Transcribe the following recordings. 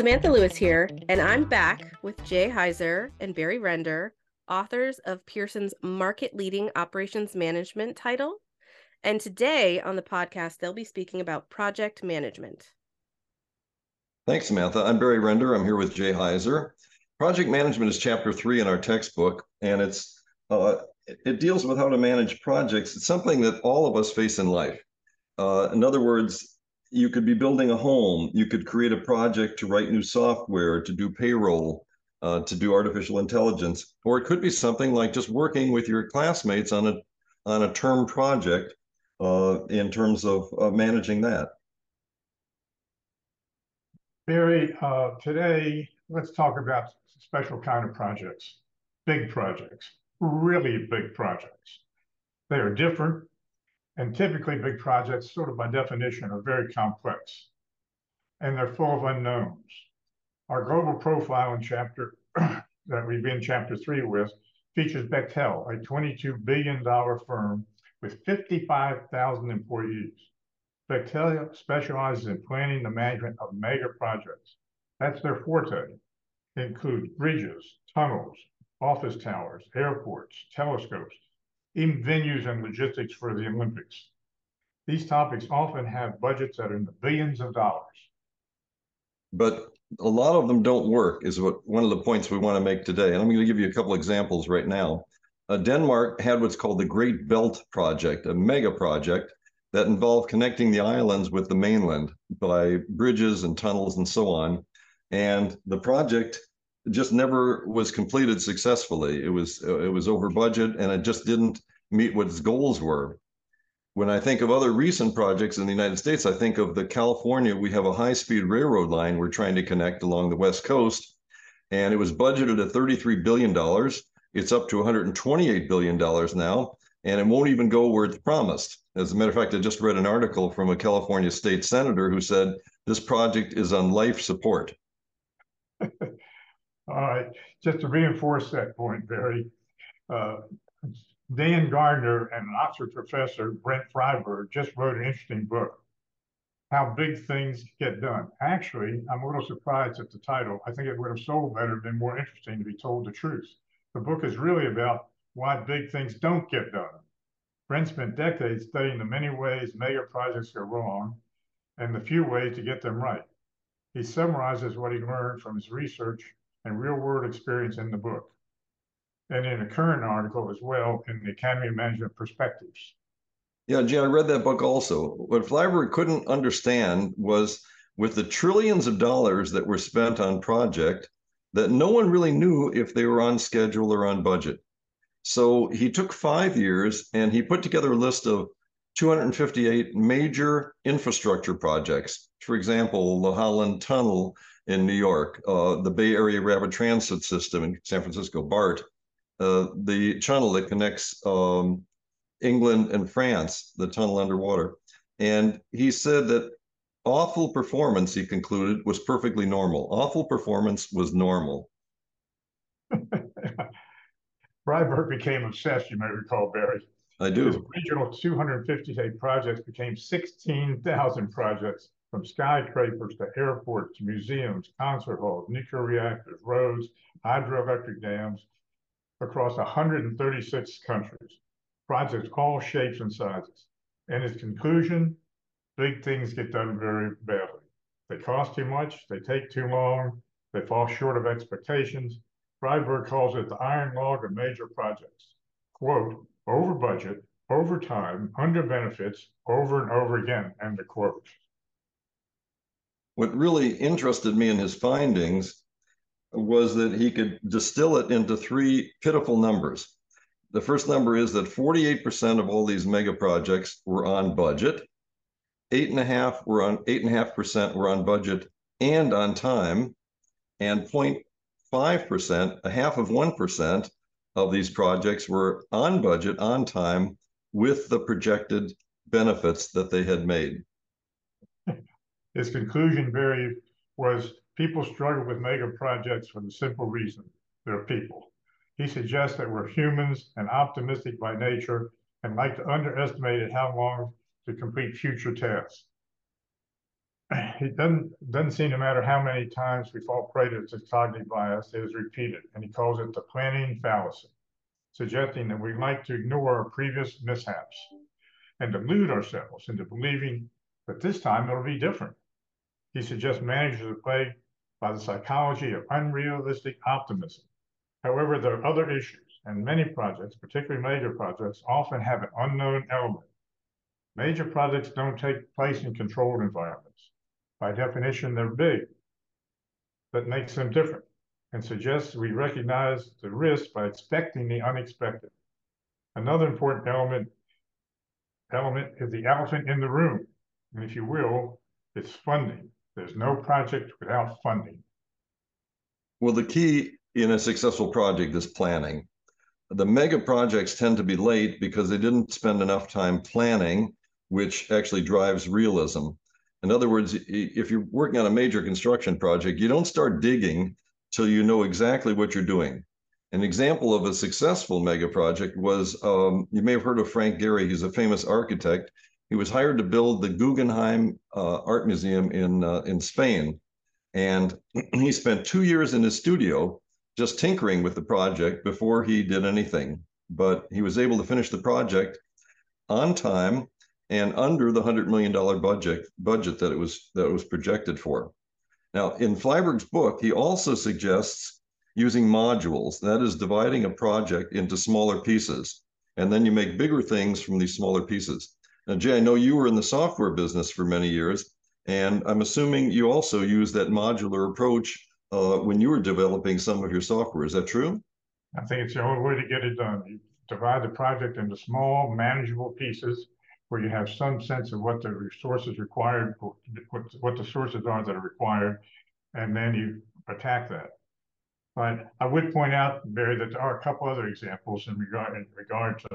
Samantha Lewis here, and I'm back with Jay Heizer and Barry Render, authors of Pearson's market leading operations management title. And today on the podcast, they'll be speaking about project management. Thanks, Samantha. I'm Barry Render. I'm here with Jay Heizer. Project management is chapter three in our textbook, and it's uh, it deals with how to manage projects. It's something that all of us face in life. Uh, in other words, you could be building a home you could create a project to write new software to do payroll uh, to do artificial intelligence or it could be something like just working with your classmates on a on a term project uh, in terms of uh, managing that barry uh, today let's talk about special kind of projects big projects really big projects they are different and typically, big projects, sort of by definition, are very complex and they're full of unknowns. Our global profile in chapter that we've been chapter three with features Bechtel, a $22 billion firm with 55,000 employees. Bechtel specializes in planning the management of mega projects. That's their forte. It includes bridges, tunnels, office towers, airports, telescopes, even venues and logistics for the Olympics. These topics often have budgets that are in the billions of dollars. But a lot of them don't work, is what one of the points we want to make today. And I'm going to give you a couple examples right now. Uh, Denmark had what's called the Great Belt Project, a mega project that involved connecting the islands with the mainland by bridges and tunnels and so on. And the project just never was completed successfully. It was it was over budget and it just didn't meet what its goals were. When I think of other recent projects in the United States, I think of the California. We have a high-speed railroad line we're trying to connect along the West Coast, and it was budgeted at $33 billion. It's up to $128 billion now, and it won't even go where it's promised. As a matter of fact, I just read an article from a California state senator who said this project is on life support. All right, just to reinforce that point, Barry, uh, Dan Gardner and an Oxford professor, Brent Flyvbjerg, just wrote an interesting book, How Big Things Get Done. Actually, I'm a little surprised at the title. I think it would have sold better, been more interesting to be told the truth. The book is really about why big things don't get done. Brent spent decades studying the many ways mega projects go wrong and the few ways to get them right. He summarizes what he learned from his research and real world experience in the book, and in a current article as well in the Academy of Management Perspectives. Yeah, Jim, I read that book also. What Flyvbjerg couldn't understand was with the trillions of dollars that were spent on project, that no one really knew if they were on schedule or on budget. So he took five years and he put together a list of 258 major infrastructure projects. For example, the Holland Tunnel in New York, uh, the Bay Area Rapid Transit System in San Francisco, BART, uh, the tunnel that connects um, England and France, the tunnel underwater. And he said that awful performance, he concluded, was perfectly normal. Awful performance was normal. Flyvbjerg became obsessed, you may recall, Barry. I do. Original 258 projects became 16,000 projects from skyscrapers to airports to museums, concert halls, nuclear reactors, roads, hydroelectric dams across 136 countries. Projects all shapes and sizes. And its conclusion, big things get done very badly. They cost too much, they take too long, they fall short of expectations. Flyvbjerg calls it the iron law of major projects. Quote, over budget, over time, under benefits, over and over again, end of quote. What really interested me in his findings was that he could distill it into three pitiful numbers. The first number is that 48% of all these mega projects were on budget. Eight and a half were on eight and a half percent were on budget and on time, and 0.5 percent, a half of one percent of these projects were on budget, on time, with the projected benefits that they had made. His conclusion, Barry, was people struggle with mega projects for the simple reason they're people. He suggests that we're humans and optimistic by nature and like to underestimate at how long to complete future tasks. It doesn't, doesn't seem to matter how many times we fall prey to this cognitive bias, it is repeated, and he calls it the planning fallacy, suggesting that we like to ignore our previous mishaps and delude ourselves into believing that this time it'll be different. He suggests managers are plagued by the psychology of unrealistic optimism. However, there are other issues, and many projects, particularly major projects, often have an unknown element. Major projects don't take place in controlled environments. By definition, they're big. That makes them different and suggests we recognize the risk by expecting the unexpected. Another important element element is the elephant in the room. And if you will, it's funding. There's no project without funding. Well, the key in a successful project is planning. The mega projects tend to be late because they didn't spend enough time planning, which actually drives realism. In other words, if you're working on a major construction project, you don't start digging till you know exactly what you're doing. An example of a successful mega project was um, you may have heard of Frank Gehry. He's a famous architect. He was hired to build the Guggenheim uh, Art Museum in uh, in Spain, and he spent two years in his studio just tinkering with the project before he did anything. But he was able to finish the project on time and under the hundred million dollar budget budget that it was that it was projected for. Now, in Flyvbjerg's book, he also suggests using modules. That is dividing a project into smaller pieces, and then you make bigger things from these smaller pieces. Now, Jay, I know you were in the software business for many years, and I'm assuming you also use that modular approach uh, when you were developing some of your software. Is that true? I think it's the only way to get it done. You divide the project into small, manageable pieces where you have some sense of what the resources required, what, what the sources are that are required, and then you attack that. But I would point out, Barry, that there are a couple other examples in regard in regard to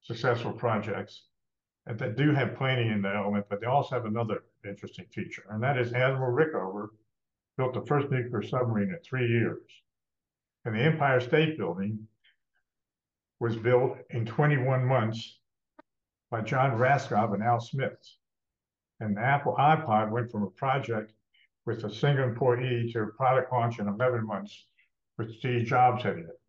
successful projects that, do have planning in the element, but they also have another interesting feature, and that is Admiral Rickover built the first nuclear submarine in three years. And the Empire State Building was built in 21 months by John Raskob and Al Smith. And the Apple iPod went from a project with a single employee to a product launch in 11 months with Steve Jobs heading it.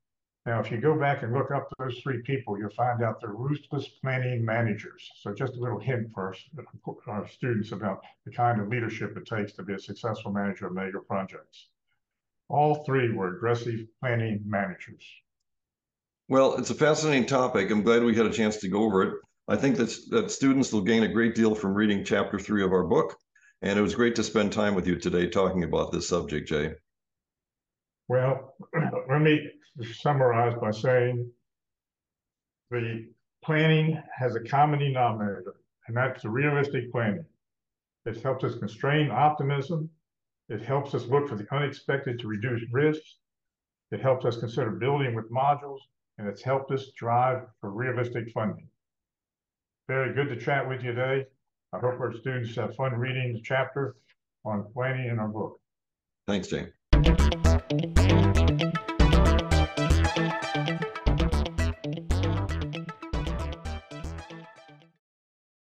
Now, if you go back and look up those three people, you'll find out they're ruthless planning managers. So just a little hint for our, uh, our students about the kind of leadership it takes to be a successful manager of mega projects. All three were aggressive planning managers. Well, it's a fascinating topic. I'm glad we had a chance to go over it. I think that, that students will gain a great deal from reading chapter three of our book. And it was great to spend time with you today talking about this subject, Jay. Well, let me summarize by saying the planning has a common denominator, and that's the realistic planning. It helps us constrain optimism. It helps us look for the unexpected to reduce risks. It helps us consider building with modules, and it's helped us drive for realistic funding. Very good to chat with you today. I hope our students have fun reading the chapter on planning in our book. Thanks, Jay.